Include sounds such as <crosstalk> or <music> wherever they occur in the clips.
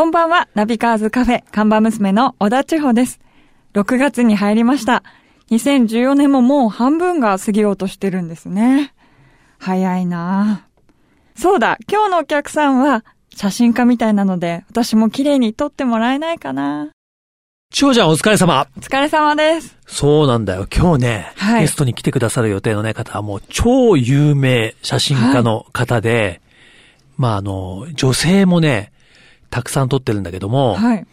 こんばんは、ナビカーズカフェ、看板娘の小田千穂です。6月に入りました。2014年ももう半分が過ぎようとしてるんですね。早いなぁそうだ、今日のお客さんは写真家みたいなので、私も綺麗に撮ってもらえないかな千穂ちゃんお疲れ様。お疲れ様です。そうなんだよ。今日ね、はいゲストに来てくださる予定のね、方はもう超有名写真家の方で、まああの、女性もね、たくさん撮ってるんだけども、はい。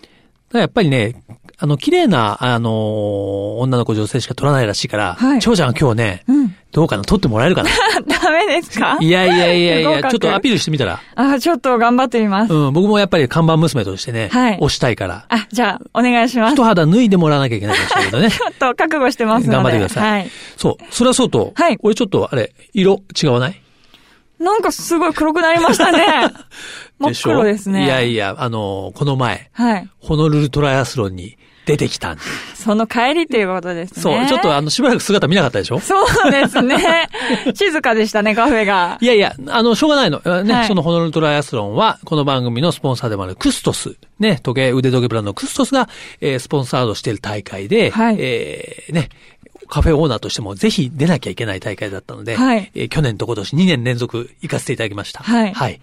やっぱりね、あの、綺麗な、あの、女の子女性しか撮らないらしいから、はい千穂ちゃんは今日ね、うん。どうかな撮ってもらえるかな？<laughs> ダメですか？いやいやいやいや、<laughs> ちょっとアピールしてみたら。あ、ちょっと頑張ってみます。うん、僕もやっぱり看板娘としてね、はい推したいから、あ、じゃあ、お願いします。ち一肌脱いでもらわなきゃいけないかもしれないけどね。<laughs> ょっと覚悟してますので。頑張ってくださいはい。そう。それはそうと、はい俺ちょっと、あれ、色違わない？なんかすごい黒くなりましたね。<laughs> 真っ黒ですね。いやいや、あの、この前、はい。ホノルルトライアスロンに出てきたんで。<laughs> その帰りということですね。そう、ちょっとあの、しばらく姿見なかったでしょ？そうですね。<laughs> 静かでしたね、カフェがい。やいや、あの、しょうがないの。ね、はいそのホノルルトライアスロンは、この番組のスポンサーでもあるクストス、ね、時計、腕時計ブランドのクストスが、えースポンサードしている大会で、はいえーね、カフェオーナーとしてもぜひ出なきゃいけない大会だったので、はいえー去年と今年2年連続行かせていただきました。はいはい。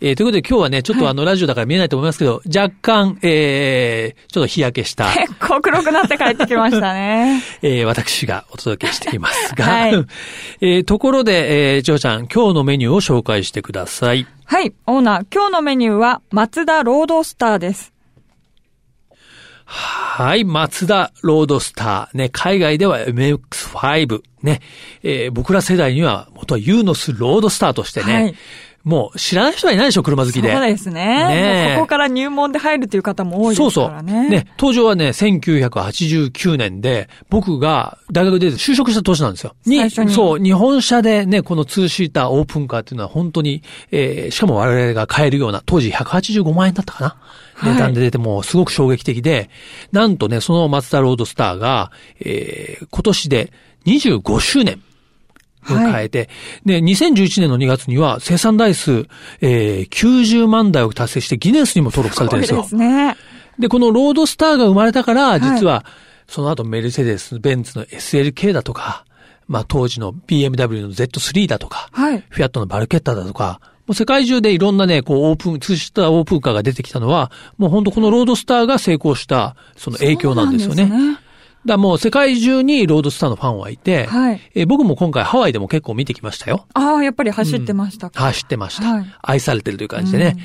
えーということで今日はね、ちょっとはいあの、ラジオだから見えないと思いますけど、若干、えーちょっと日焼けした、<laughs> 結構黒くなって帰ってきましたね。<laughs> えー私がお届けしていますが、<laughs> はいえーところで、えー、ジョーちゃん、今日のメニューを紹介してください。はい、オーナー、今日のメニューは、松田ロードスターです。はい、マツダロードスター。ね、海外では MX5。ね、えー僕ら世代には元はユーノスロードスターとしてね、はいもう知らない人はいないでしょ、車好きで。そうですね。ねここから入門で入るという方も多いでそうそうすから。ね。ね、登場はね、1989年で、僕が大学で就職した年なんですよ。に、最初にそう、日本車でね、このツーシーターオープンカーっていうのは本当に、えーしかも我々が買えるような、当時185万円だったかな。はい値段で出てもうすごく衝撃的で、なんとね、そのマツダロードスターが、えー今年で25周年。迎えて、で、2011年の2月には生産台数、えー90万台を達成してギネスにも登録されてるんですよ。ですね。で、このロードスターが生まれたから、実は、その後メルセデス、ベンツの SLK だとか、まあ当時の BMW の Z3 だとか、はい。フィアットのバルケッタだとか、もう世界中でいろんなね、こうオープン、ツーシーターオープンカーが出てきたのは、もう本当このロードスターが成功した、その影響なんですよね。だもう世界中にロードスターのファンはいて、はいえー僕も今回ハワイでも結構見てきましたよ。ああ、やっぱり走ってましたか。走ってました。はい愛されてるという感じでね。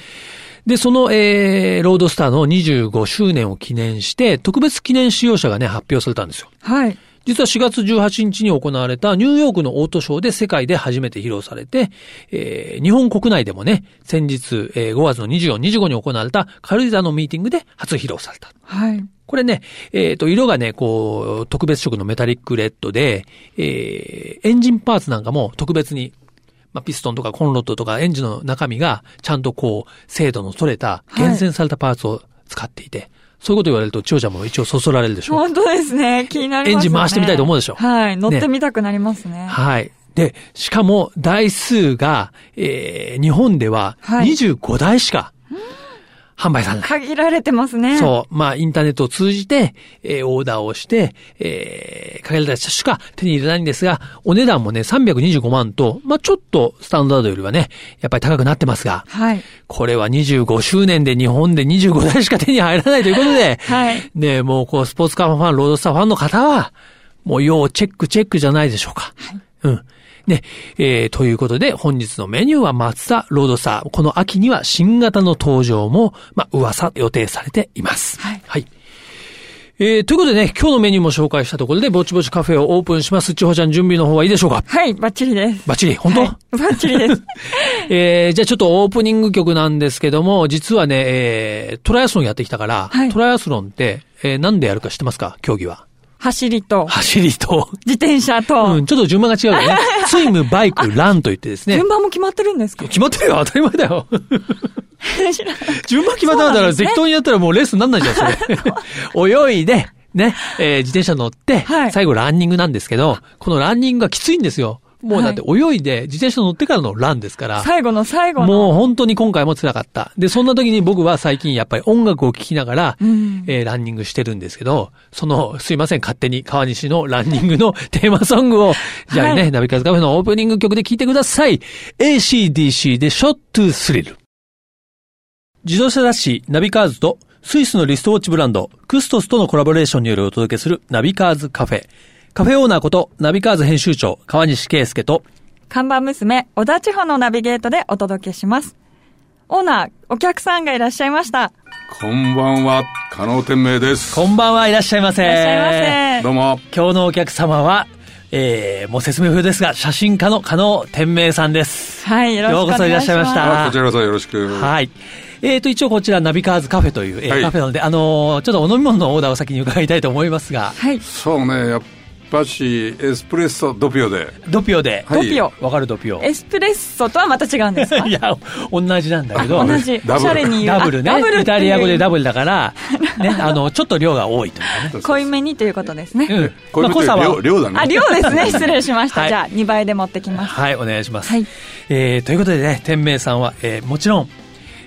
で、その、えー、ロードスターの25周年を記念して、特別記念使用車がね、発表されたんですよ。はい。実は4月18日に行われたニューヨークのオートショーで世界で初めて披露されて、えー日本国内でもね、先日、えー5月の24、25に行われた軽井沢のミーティングで初披露された。はい。これね、えっ、と、色がね、こう、特別色のメタリックレッドで、えーエンジンパーツなんかも特別に、まあ、ピストンとかコンロットとかエンジンの中身がちゃんとこう、精度の取れた、はい厳選されたパーツを使っていて、そういうこと言われると、千代ちゃんも一応そそられるでしょ本当ですね。気になりますね。エンジン回してみたいと思うでしょはい。乗ってみたくなりますね。はい。で、しかも台数が、えー日本でははい25台しか販売されない。限られてますね。そう。まあ、インターネットを通じて、えーオーダーをして、えー、限られた人しか手に入れないんですが、お値段もね、325万と、まあ、ちょっとスタンダードよりはね、やっぱり高くなってますが、はい。これは25周年で日本で25台しか手に入らないということで、はい。ね、もうこう、スポーツカーファン、ロードスターファンの方は、もう要チェックチェックじゃないでしょうか。うん。ね、えー、ということで、本日のメニューは松田ロードスター。この秋には新型の登場も、まあ、噂予定されています。はいはい。えー、ということでね、今日のメニューも紹介したところで、ぼちぼちカフェをオープンします。千穂ちゃん準備の方はいいでしょうか？はい。バッチリです。バッチリ？本当、はいバッチリです。<laughs> えー、じゃあちょっとオープニング曲なんですけども、実はね、えー、トライアスロンやってきたから、はいトライアスロンって、えー、なんでやるか知ってますか？競技は。走りと、走りと、自転車と、うん、ちょっと順番が違うよね。<laughs> スイム、バイク、ランと言ってですね順。番も決まってるんですか？決まってるよ、当たり前だよ。順番決まったんだから、ね適当にやったらもうレースになんないじゃん、それ。<laughs> 泳いで、ね、えー自転車乗って、はい最後ランニングなんですけど、このランニングがきついんですよ。もうだって泳いで自転車乗ってからのランですから。最後の最後の。もう本当に今回も辛かった。で、そんな時に僕は最近やっぱり音楽を聴きながら、うんえーランニングしてるんですけど、その、すいません、勝手に川西のランニングのテーマソングを、じゃあね、はいナビカズカフェのオープニング曲で聴いてください。ACDC でショットスリル。自動車雑誌ナビカーズとスイスのリストウォッチブランドクストスとのコラボレーションによりお届けするナビカーズカフェ。カフェオーナーことナビカーズ編集長川西圭介と看板娘、小田千穂のナビゲートでお届けします。オーナー、お客さんがいらっしゃいました。こんばんは、加納天明です。こんばんはいらっしゃいませ。いらっしゃいませ。どうも。今日のお客様は、えー、もう説明不要ですが、写真家の加納天明さんです。はい、よろしくお願いします。ようこそいらっしゃいましたあこちらこそよろしく。はい。えーと、一応こちらナビカーズカフェという、えーはいカフェなので、あのーちょっとお飲み物のオーダーを先に伺いたいと思いますが、はい。そうね、やっぱし、エスプレッソドピオで。ドピオで、はいドピオ。わかるドピオ。エスプレッソとはまた違うんですか？いや、同じなんだけど、同じ。ダブルおしゃれに言う。ダブルね。イタリア語でダブルだから、<laughs> ね、あの、ちょっと量が多いというね。濃いめにということですね。うん。濃さは量、量だね。あ、量ですね。<laughs> 失礼しました。はいじゃあ、2倍で持ってきます。はい、お願いします。はいえー、ということでね、天明さんは、えー、もちろん、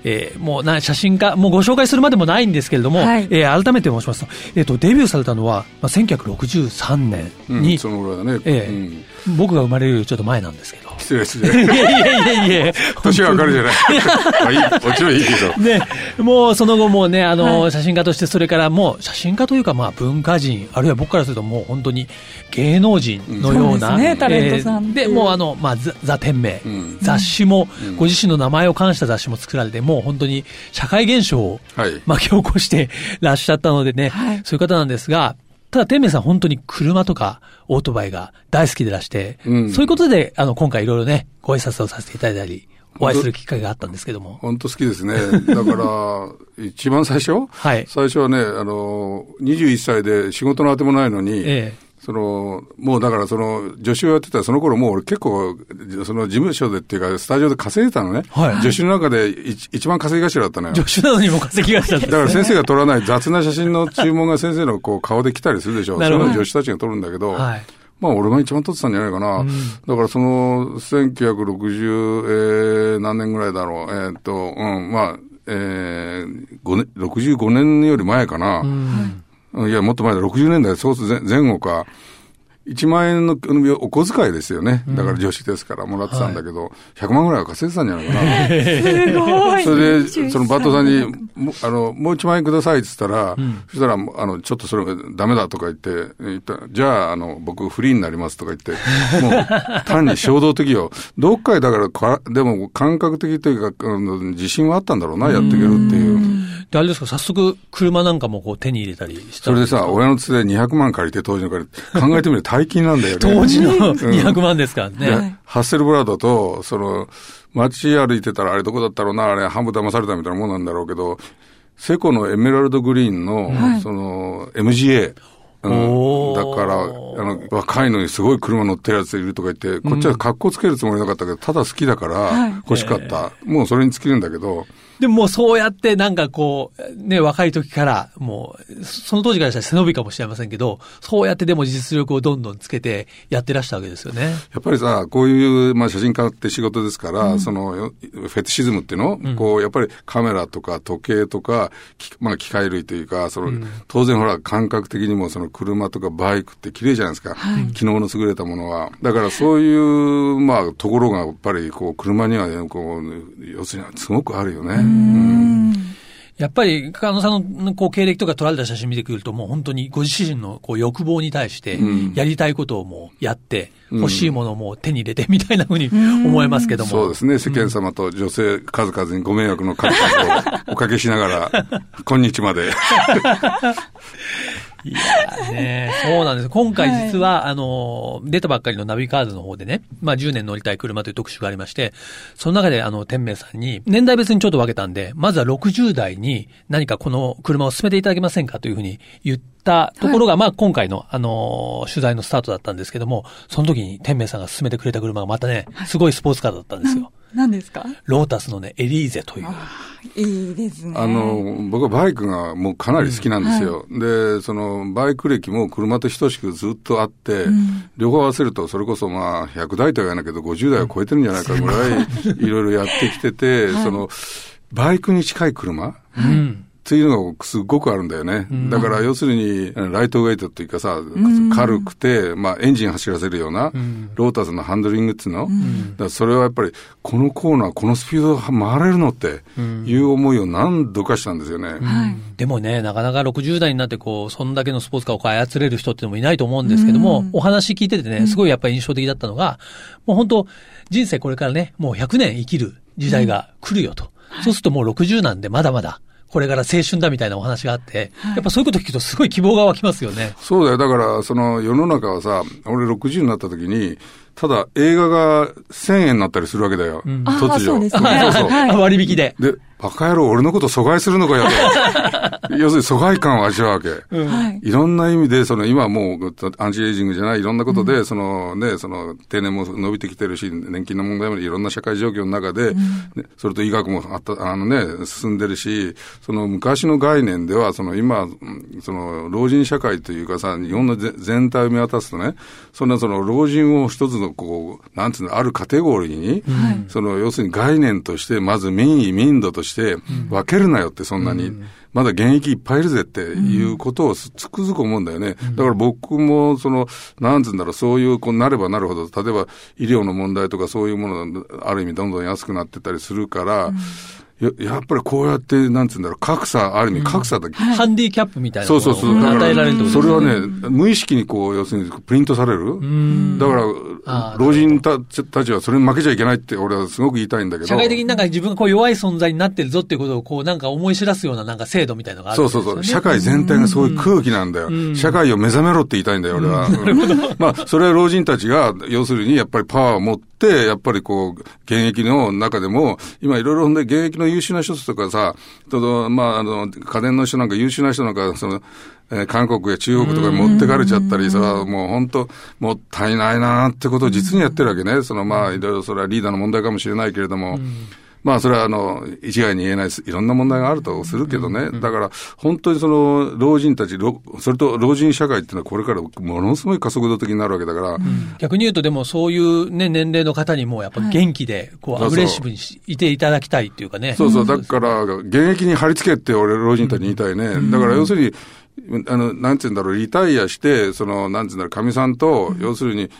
えー、もうな、写真家、もうご紹介するまでもないんですけれども、はいえー、改めて申しますと、えっ、と、デビューされたのは、まあ、1963年に、うん、そのぐらいだね。ええうん僕が生まれるよりちょっと前なんですけど。失礼失いや礼。<laughs> いやいやいや <laughs> 年はわかるじゃない。<laughs> まあいい、もちろんいいけど。ね、もうその後もね、あの、はい写真家として、それからもう、写真家というか、まあ、文化人、あるいは僕からするともう本当に芸能人のような、そうですねタレントさんっていうで、もうあの、まあ、ザ・ザ天命、うん雑誌も、うんご自身の名前を冠した雑誌も作られて、もう本当に社会現象をはい。巻き起こしてらっしゃったのでね、はいそういう方なんですが、ただ、天明さん本当に車とかオートバイが大好きでらして、うんそういうことで、あの、今回いろいろね、ご挨拶をさせていただいたり、お会いする機会があったんですけども。本当好きですね。だから、<laughs> 一番最初？はい。最初はね、あの、21歳で仕事のあてもないのに、えその、もうだからその、助手をやってたその頃もう俺結構、その事務所でっていうか、スタジオで稼いでたのね。はい助手の中で一一番稼ぎ頭だったのよえ。。助手なのにも稼ぎがしたんですだから先生が撮らない雑な写真の注文が先生のこう顔で来たりするでしょ。なるほどその助手たちが撮るんだけど、はい。まあ俺が一番撮ってたんじゃないかな。うんだからその1960、えー何年ぐらいだろう。えーっと、うん、まあ、えー、5年、65年より前かな。うんうんいや、もっと前だ、60年代、そうす前後か。1万円のうんお小遣いですよね。だから助手ですからもらってたんだけど、100万ぐらいは稼いでたんじゃないかな。<laughs> すごい。それで、21そのバットさんに、<laughs> もあの、もう1万円くださいって言ったら、んそしたら、あの、ちょっとそれダメだとか言って、言ったじゃあ、あの、僕フリーになりますとか言って、もう、<laughs> 単に衝動的よ。どっかでだからか、でも感覚的というか、自信はあったんだろうな、やっていけるっていう。で、あれですか、早速、車なんかもこう手に入れたりしたそれでさ、親の連れ200万借りて、当時の借りて、考えてみると大金なんだよね。当時のん200万ですからでね。ハッセルブラードと、その、街歩いてたら、あれどこだったろうな、あれ半分騙されたみたいなもんなんだろうけど、セコのエメラルドグリーンの、はいその、MGA。うんだから、あの、若いのにすごい車乗ってるやついるとか言って、こっちは格好つけるつもりなかったけど、ただ好きだからはい欲しかった。もうそれに尽きるんだけど、でももうそうやってなんかこう、ね、若い時から、もう、その当時からしたら背伸びかもしれませんけど、そうやってでも実力をどんどんつけてやってらしたわけですよね。やっぱりさ、こういう、まあ、写真家って仕事ですから、その、よフェティシズムっていうの、こう、やっぱりカメラとか時計とか、きまあ、機械類というか、その、当然ほら、感覚的にもその車とかバイクって綺麗じゃないですか。機能の優れたものは。だからそういう、まあ、ところがやっぱり、こう、車にはね、こう、要するに、すごくあるよね。うんやっぱり、加野さんのこう経歴とか撮られた写真見てくると、もう本当にご自身のこう欲望に対してうん、やりたいことをもうやって、うん欲しいものをもう手に入れてみたいなふうに思えますけども。そうですね。世間様と女性数々にご迷惑の数々をおかけしながら、<laughs> 今日まで。<laughs> いやーね、そうなんです。今回実は、あの、出たばっかりのナビカーズの方でね、まあ10年乗りたい車という特集がありまして、その中であの、天明さんに、年代別にちょっと分けたんで、まずは60代に何かこの車を進めていただけませんかというふうに言ったところが、まあ今回のあの、取材のスタートだったんですけども、その時に天明さんが進めてくれた車がまたね、すごいスポーツカーだったんですよ。何ですか？ロータスのね、エリーゼという。いいですね。あの、僕はバイクがもうかなり好きなんですよ。うんはい、で、その、バイク歴も車と等しくずっとあって、うん、両方合わせると、それこそまあ、100台とは言わないけど、50台を超えてるんじゃないかぐらい、<laughs> いろいろやってきてて、はい、その、バイクに近い車、うんっていうのがすごくあるんだよね。だから要するに、ライトウェイトっていうかさ、軽くて、まあエンジン走らせるような、ロータスのハンドリングっていうの、だそれはやっぱり、このコーナー、このスピード回れるのっていう思いを何度かしたんですよね。でもね、なかなか60代になってこう、そんだけのスポーツカーを操れる人っていうのもいないと思うんですけども、お話聞いててね、すごいやっぱり印象的だったのが、もう本当、人生これからね、もう100年生きる時代が来るよと。そうするともう60なんでまだまだ。これから青春だみたいなお話があって、やっぱそういうこと聞くとすごい希望が湧きますよね。そうだよ。だから、その世の中はさ、俺60になった時に、ただ映画が1000円になったりするわけだよ。うん、突如。そうですね。<laughs> そうそう。はい、割引で。で、バカ野郎、俺のこと阻害するのかよ。と。<laughs> 要するに疎外感を味わうわけ。うん、いろんな意味で、その今もうアンチエイジングじゃないいろんなことで、うん、そのね、その定年も伸びてきてるし、年金の問題もいろんな社会状況の中で、うん。ね、それと医学もあった、あのね、進んでるし、その昔の概念では、その今、その老人社会というかさ、日本の全体を見渡すとね、そんなその老人を一つのこう、なんつうの、あるカテゴリーに、その要するに概念として、まず民意、民度として、分けるなよって、そんなに。まだ現役いっぱいいるぜっていうことをつくづく思うんだよね。だから僕も、その、なんつうんだろう、そういう、こうなればなるほど、例えば医療の問題とかそういうものがある意味どんどん安くなってたりするから、ややっぱりこうやって、なんつうんだろう、格差、ある意味格差だ、うん、ハンディキャップみたいなそうそうそう。与えられるそれはね、無意識にこう、要するにプリントされる。だから、老人たちはそれに負けちゃいけないって俺はすごく言いたいんだけど。社会的になんか自分がこう弱い存在になってるぞっていうことをこうなんか思い知らすようななんか制度みたいなのがある、ね、そうそうそう。社会全体がそういう空気なんだよ。社会を目覚めろって言いたいんだよ、俺は。<laughs> まあ、それは老人たちが、要するにやっぱりパワーを持って、やっぱりこう、現役の中でも、今いろいろ現役の優秀な人とかさ、とまあ、あの、家電の人なんか優秀な人なんか、その、えー、韓国や中国とかに持ってかれちゃったりさ、もう本当、もったいないなってことを実にやってるわけね。そのまあ、いろいろそれはリーダーの問題かもしれないけれども、まあ、それは、あの、一概に言えないいろんな問題があるとするけどね。だから、本当にその、老人たち、それと老人社会っていうのはこれからものすごい加速度的になるわけだから。逆に言うと、でもそういうね、年齢の方にもやっぱ元気で、こう、アグレッシブにいていただきたいっていうかね。そうそう、だから、現役に貼り付けって俺、老人たちに言いたいね。だから、要するに、あの、なんて言うんだろう、リタイアして、その、なんて言うんだろう、かみさんと、要するに、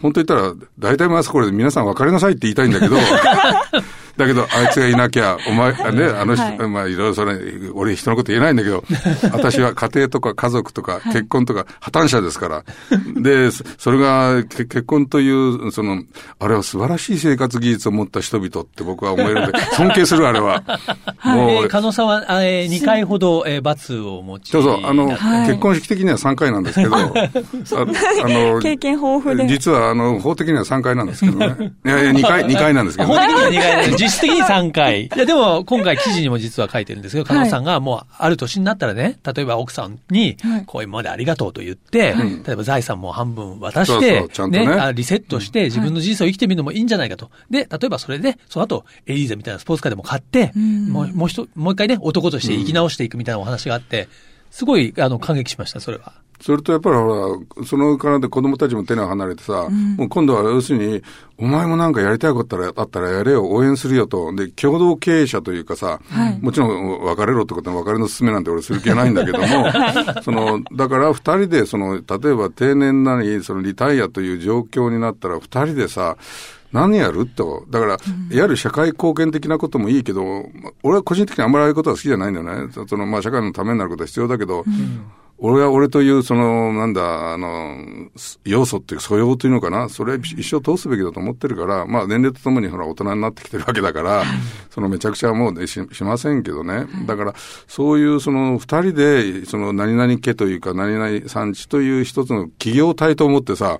本当言ったら、大体まずこれで皆さん別れなさいって言いたいんだけど、<laughs> だけど、あいつがいなきゃ、お前、<laughs> ね、あの人、はい、まあ、いろいろそれ、俺人のこと言えないんだけど、<laughs> 私は家庭とか家族とか結婚とか破綻者ですから。で、それが、結婚という、その、あれは素晴らしい生活技術を持った人々って僕は思えるんで、<laughs> 尊敬するあれは。もう、えー、加納さんは、えー、2回ほど、えー、罰を持ちそうそう、あの、はい、結婚式的には3回なんですけど、ああの、経験豊富で。実は、あの、法的には3回なんですけどね。いやいや、2回、2回なんですけど、ね。法的には2回実質的に3回。い。や、でも、今回記事にも実は書いてるんですけど、加納さんがもう、ある年になったらね、例えば奥さんに、こういうまでありがとうと言って、例えば財産も半分渡して、ね、リセットして自分の人生を生きてみるのもいいんじゃないかと。で、例えばそれで、その後、エリーゼみたいなスポーツカーでも買って、もう、もう一、もう一回ね、男として生き直していくみたいなお話があって、すごい、あの、感激しました、それは。それとやっぱりほら、そのからで子供たちも手が離れてさ、うん、もう今度は要するに、お前もなんかやりたいことあったらやれよ、応援するよと。で、共同経営者というかさ、はい、もちろん別れろってことは別れの勧めなんて俺する気はないんだけども、<laughs> その、だから二人で、その、例えば定年なり、そのリタイアという状況になったら二人でさ、何やると。だから、いわゆる社会貢献的なこともいいけど、俺は個人的にあんまりああいうことは好きじゃないんだよね。その、まあ、社会のためになることは必要だけど、うん俺は俺という、その、なんだ、あの、要素っていう素養というのかな、それ一生通すべきだと思ってるから、まあ年齢とともにほら大人になってきてるわけだから、そのめちゃくちゃもうししませんけどね。だから、そういうその二人で、その何々家というか何々産地という一つの企業体と思ってさ、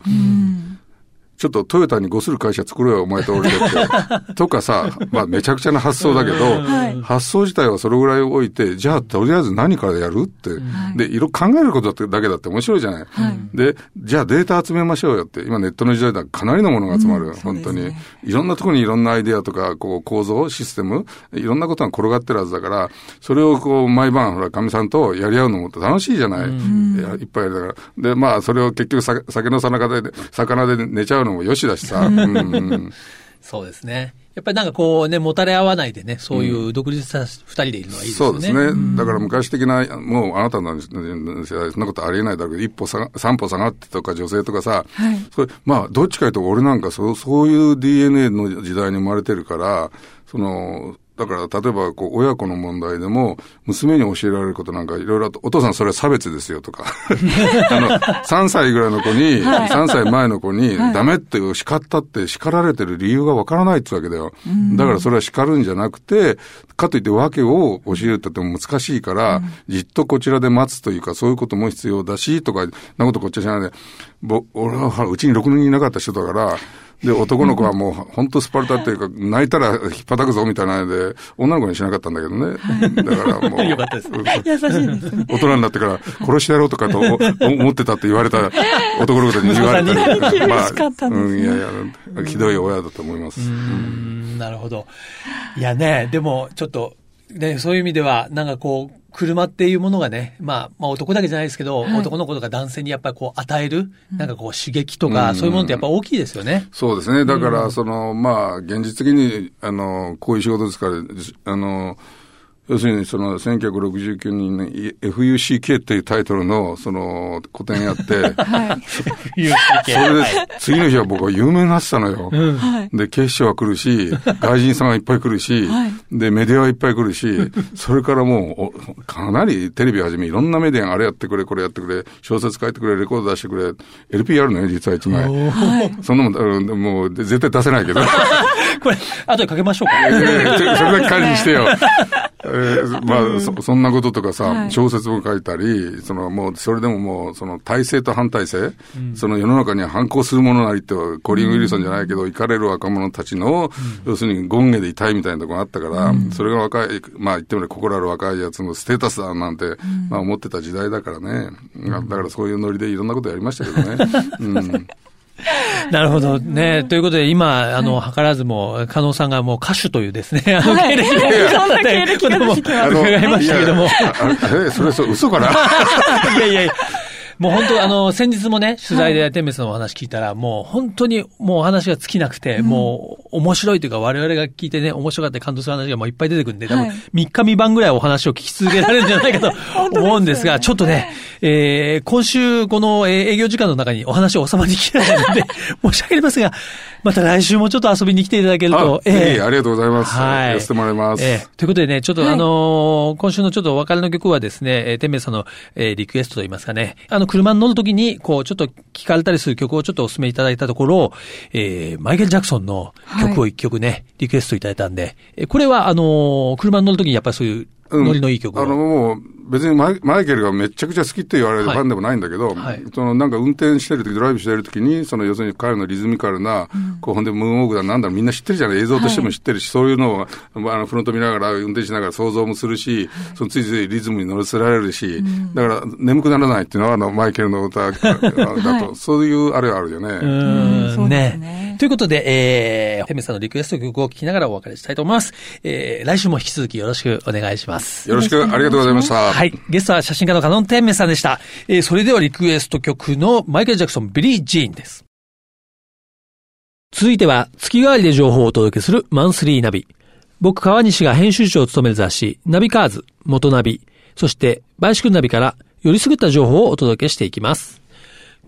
ちょっとトヨタにごする会社作ろうよ、お前と俺でって。<laughs> とかさ、まあめちゃくちゃな発想だけど、はい発想自体はそれぐらい置いて、じゃあとりあえず何からやるって。で、いろ考えることだけだって面白いじゃない。で、じゃあデータ集めましょうよって。今ネットの時代だからかなりのものが集まる。本当に。いろんなところにいろんなアイデアとか、こう構造、システム、いろんなことが転がってるはずだから、それをこう毎晩、ほら、かみさんとやり合うのも楽しいじゃない。いやいっぱいだから。で、まあ、それを結局さ酒の魚で、魚で寝ちゃうのもよしだしさ。<laughs> うんうんそうですね。やっぱりなんかこうね、もたれ合わないでね、そういう独立した二人でいるのはいいですよね。そうですね。だから昔的な、もうあなたの世代、そんなことありえないだろうけど、一歩下が、三歩下がってとか女性とかさ、はいそれまあ、どっちかというと俺なんかそう、そういう DNA の時代に生まれてるから、その、だから、例えば、こう、親子の問題でも、娘に教えられることなんかいろいろあって、お父さんそれは差別ですよとか。<laughs> あの、3歳ぐらいの子に、3歳前の子に、ダメって叱ったって叱られてる理由がわからないってわけだよ。だからそれは叱るんじゃなくて、かといって訳を教えるって言っても難しいから、じっとこちらで待つというか、そういうことも必要だし、とか、なことこっちは知らないで、ぼ俺はうちに6人いなかった人だから、で、男の子はもう、本当スパルタっていうか、泣いたら引っ叩くぞみたいなので、女の子にしなかったんだけどね。だからもう、<laughs> よかったですうん優しいですね。大人になってから、殺してやろうとかとお思ってたって言われた男の子に言われたり。厳しかったんですねうん、いやいや、ひどい親だと思います。うーんなるほど。いやね、でもちょっと、ね、そういう意味では、なんかこう、車っていうものがね、まあ、まあ男だけじゃないですけど、男の子とか男性にやっぱりこう与える、なんかこう刺激とか、うんそういうものってやっぱ大きいですよね。そうですね。だから、その、まあ、現実的に、あの、こういう仕事ですから、あの、要するに、その、1969年に FUCK っていうタイトルの、その、個展やって、<laughs> いうそれで、次の日は僕は有名になってたのよ。で、警視庁は来るし、外人さんがいっぱい来るし、で、メディアはいっぱい来るし、それからもう、おかなりテレビはじめ、いろんなメディアがあれやってくれ、これやってくれ、小説書いてくれ、レコード出してくれ、LP あるのよ、実は一枚。そんなもん、もう、絶対出せないけど。<laughs> <laughs> これ、後でかけましょうか。えーそれだけ <laughs> 管理してよ。<laughs> えーまあ、そ、そんなこととかさ、はい小説も書いたり、その、もう、それでももう、その、体制と反体制、その世の中には反抗するものなりって、コリン・ウィルソンじゃないけど、行かれる若者たちの、要するに、権下でいたいみたいなところがあったから、それが若い、まあ、言ってみれば心ある若いやつのステータスだなんて、まあ、思ってた時代だからね。だからそういうノリでいろんなことやりましたけどね。うん。<laughs> なるほどね。ということで、今、あの、図らずも、加納さんがもう歌手というですね、あの、はい経歴がそんな経歴が出てきまことも伺いましたけども。え、それ、それ、嘘かな？<laughs> いやいやいや。もう本当、あの、先日もね、取材でテンメスのお話聞いたら、もう本当にもうお話が尽きなくて、もう面白いというか我々が聞いてね、面白かった感動する話がもういっぱい出てくるんで、多分はい3日3晩ぐらいお話を聞き続けられるんじゃないかと <laughs> 思うんですが、ちょっとね、えー、今週このえー営業時間の中にお話を収まりきれないので、<laughs> 申し訳ありませんが、また来週もちょっと遊びに来ていただけると、あ、ええありがとうございます。はい。やらせてもらいます。ええということでね、ちょっと、はいあのー今週のちょっとお別れの曲はですね、えー、天明さんの、えーリクエストといいますかね、あの、車に乗るときに、こう、ちょっと聞かれたりする曲をちょっとお勧めいただいたところ、えーマイケル・ジャクソンの曲を一曲ね、リクエストいただいたんで、えーこれは、あのー車に乗るときにやっぱりそういう、うんノリのいい曲を。あの、もう、別にマイマイケルがめちゃくちゃ好きって言われるフはい。ァンでもないんだけど、はい。そのなんか運転してる時、ドライブしてる時に、その要するに彼のリズミカルな、こうほんでムーンウォークだなんだみんな知ってるじゃない？映像としても知ってるし、そういうのを、まあ、あのフロント見ながら運転しながら想像もするし、そのついついリズムに乗せられるし、だから眠くならないっていうのはあのマイケルの歌だと、<laughs> そういうあれはあるよね。ううんーそうね。ね。ということで、えー、テメさんのリクエスト曲を聴きながらお別れしたいと思います。えー、来週も引き続きよろしくお願いします。よろしくありがとうございました。はい。ゲストは写真家のカノンテンメさんでした。えー、それではリクエスト曲のマイケル・ジャクソン、ビリー・ジーンです。続いては、月替わりで情報をお届けするマンスリーナビ。僕、川西が編集長を務める雑誌、ナビカーズ、モトナビ、そして、バイシクルナビから、よりすぐった情報をお届けしていきます。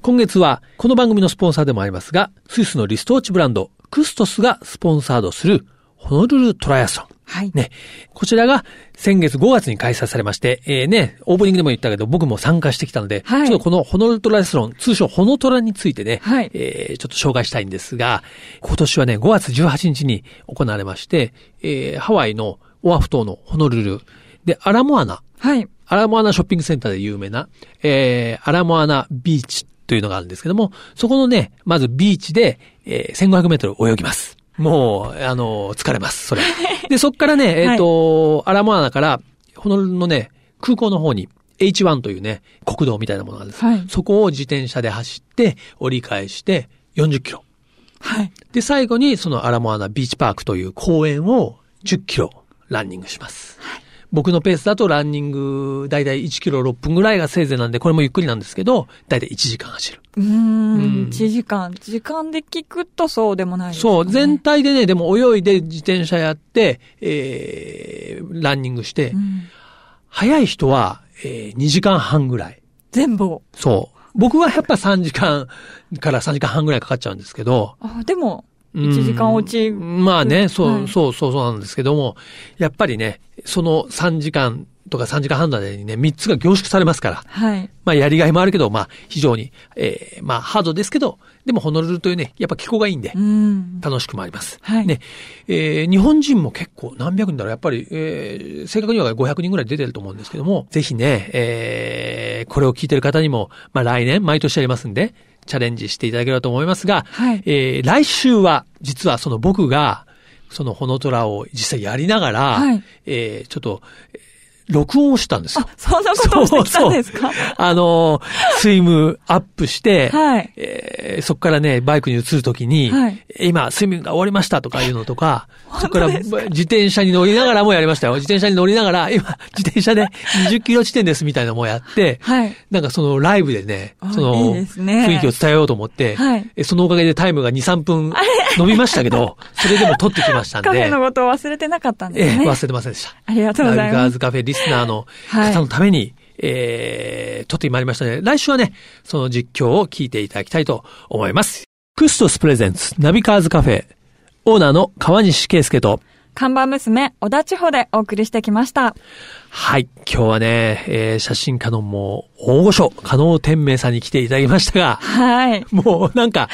今月は、この番組のスポンサーでもありますが、スイスのリストウォッチブランド、クストスがスポンサードする、ホノルルトライアスロン。はい。ね。こちらが先月5月に開催されまして、えーね、オープニングでも言ったけど、僕も参加してきたので、はいちょっとこのホノルルトライアスロン、通称ホノトラについてね、はいえーちょっと紹介したいんですが、今年はね、5月18日に行われまして、えーハワイのオアフ島のホノルル、で、アラモアナ、はい。アラモアナショッピングセンターで有名な、えー、アラモアナビーチというのがあるんですけども、そこのね、まずビーチで、ええー1500メートル泳ぎます。もう、あの、疲れます、それ。で、そっからね、えっ、と、アラモアナから、ホノルルのね、空港の方に、H1 というね、国道みたいなものがあるんです。はいそこを自転車で走って、折り返して、40キロ。はい。で、最後にそのアラモアナビーチパークという公園を10キロランニングします。僕のペースだとランニング、だいたい1キロ6分ぐらいがせいぜいなんで、これもゆっくりなんですけど、だいたい1時間走る。うんん、1時間。時間で聞くとそうでもないです、ね。そう、全体でね、でも泳いで自転車やって、えー、ランニングして、うん早い人は、えー、2時間半ぐらい。全部を。そう。僕はやっぱ3時間から3時間半ぐらいかかっちゃうんですけど、あ、でも、うん1時間落ち。まあね、そう、はいそう、そう、そうなんですけども、やっぱりね、その3時間とか3時間半までにね、3つが凝縮されますから、はい。まあやりがいもあるけど、まあ非常に、えー、まあハードですけど、でもホノルルというね、やっぱ気候がいいんでう、ん。楽しくもあります。はいね、えー日本人も結構何百人だろう、やっぱり、えー正確には500人ぐらい出てると思うんですけども、ぜひね、えーこれを聞いてる方にも、まあ来年、毎年やりますんで、チャレンジしていただければと思いますが、はい。えー来週は、実はその僕が、そのホノトラを実際やりながら、はい。えーちょっと、えー録音をしたんですよあ。、そんなことをしてきたんですか？そうそうあの、スイムアップして、はいえーそこからね、バイクに移るときに、はい今、スイミングが終わりましたとかいうのとか、そこ当か？ら自転車に乗りながらもやりましたよ。自転車に乗りながら、今、自転車で20キロ地点ですみたいなのもやって、はい。なんかそのライブでねあ、そのいいですね雰囲気を伝えようと思って、はいえそのおかげでタイムが2、3分伸びましたけど、それでも撮ってきましたんで、カフェのことを忘れてなかったんでええすね。忘れてませんでした。ありがとうございナビガーます。ズカフェリスナーのはい方のために、えー、撮ってまいりましたので、来週はね、その実況を聞いていただきたいと思います。クストスプレゼンツナビカーズカフェ、オーナーの川西圭介と、看板娘、小田地方でお送りしてきました。はい、今日はね、えー、写真家のもう、大御所、加納典明さんに来ていただきましたが、はい。もうなんか、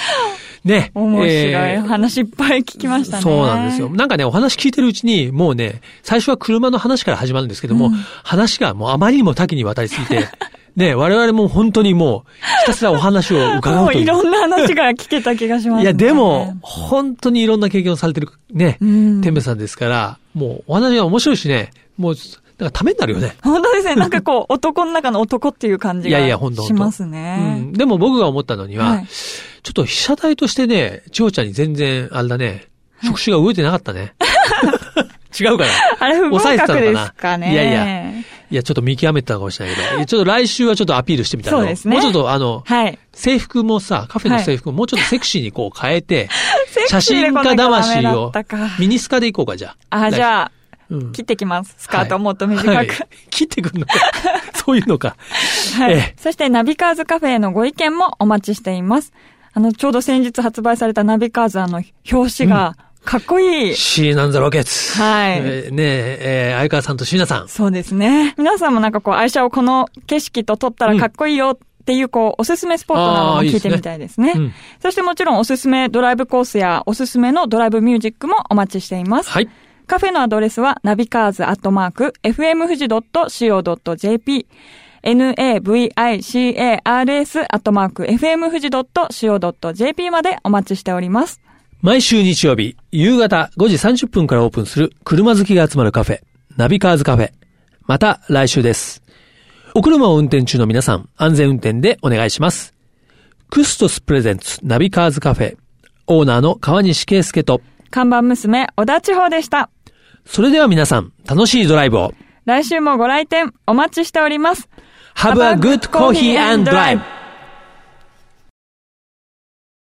ね。面白い話いっぱい聞きましたね。そうなんですよ。。なんかね、お話聞いてるうちに、もうね、最初は車の話から始まるんですけども、うん話がもうあまりにも多岐にわたりすぎて、<laughs> ね、我々も本当にもう、ひたすらお話を伺うという。もういろんな話が聞けた気がします、ね。いや、でも、本当にいろんな経験をされてる、ね、うん天明さんですから、もうお話が面白いしね、もう、なんかためになるよね。本当ですね。なんかこう、男の中の男っていう感じ <laughs> いやいやがほんとほんとしますうね。ん。でも僕が思ったのには、はいちょっと被写体としてね、千代ちゃんに全然、あれだね、触手が動いてなかったね。<laughs> 違うかな。あれ不合抑えてた格のかなですかね。いやいや。いや、ちょっと見極めてたのかもしれないけど、ちょっと来週はちょっとアピールしてみたらそうですねもうちょっとあの、はい。制服もさ、カフェの制服ももうちょっとセクシーにこう変えて、<laughs> 写真家魂をミニスカでいこうか、じゃあ。あ、じゃあ、うん切ってきます。スカートをもっと短く。ははいい。切ってくるのか。そういうのか。ええそして、ナビカーズカフェへのご意見もお待ちしています。あの、ちょうど先日発売されたナビカーズあの、表紙が、かっこいい。シーナンザロケッツ。はいえーねえ、えー相川さんと椎名さん。そうですね。皆さんもなんかこう、愛車をこの景色と撮ったらかっこいいよっていう、こう、おすすめスポットなども聞いてみたいですね。うんそしてもちろんおすすめドライブコースやおすすめのドライブミュージックもお待ちしています。はい。カフェのアドレスは、ナビカーズアットマーク、fmfuji.co.jp、navicars アットマーク、fmfuji.co.jp までお待ちしております。毎週日曜日、夕方5時30分からオープンする車好きが集まるカフェ、ナビカーズカフェ。また来週です。お車を運転中の皆さん、安全運転でお願いします。クストスプレゼンツナビカーズカフェ、オーナーの川西圭介と、看板娘、小田地方でした。それでは皆さん、楽しいドライブを。来週もご来店お待ちしております。Have a good coffee and drive!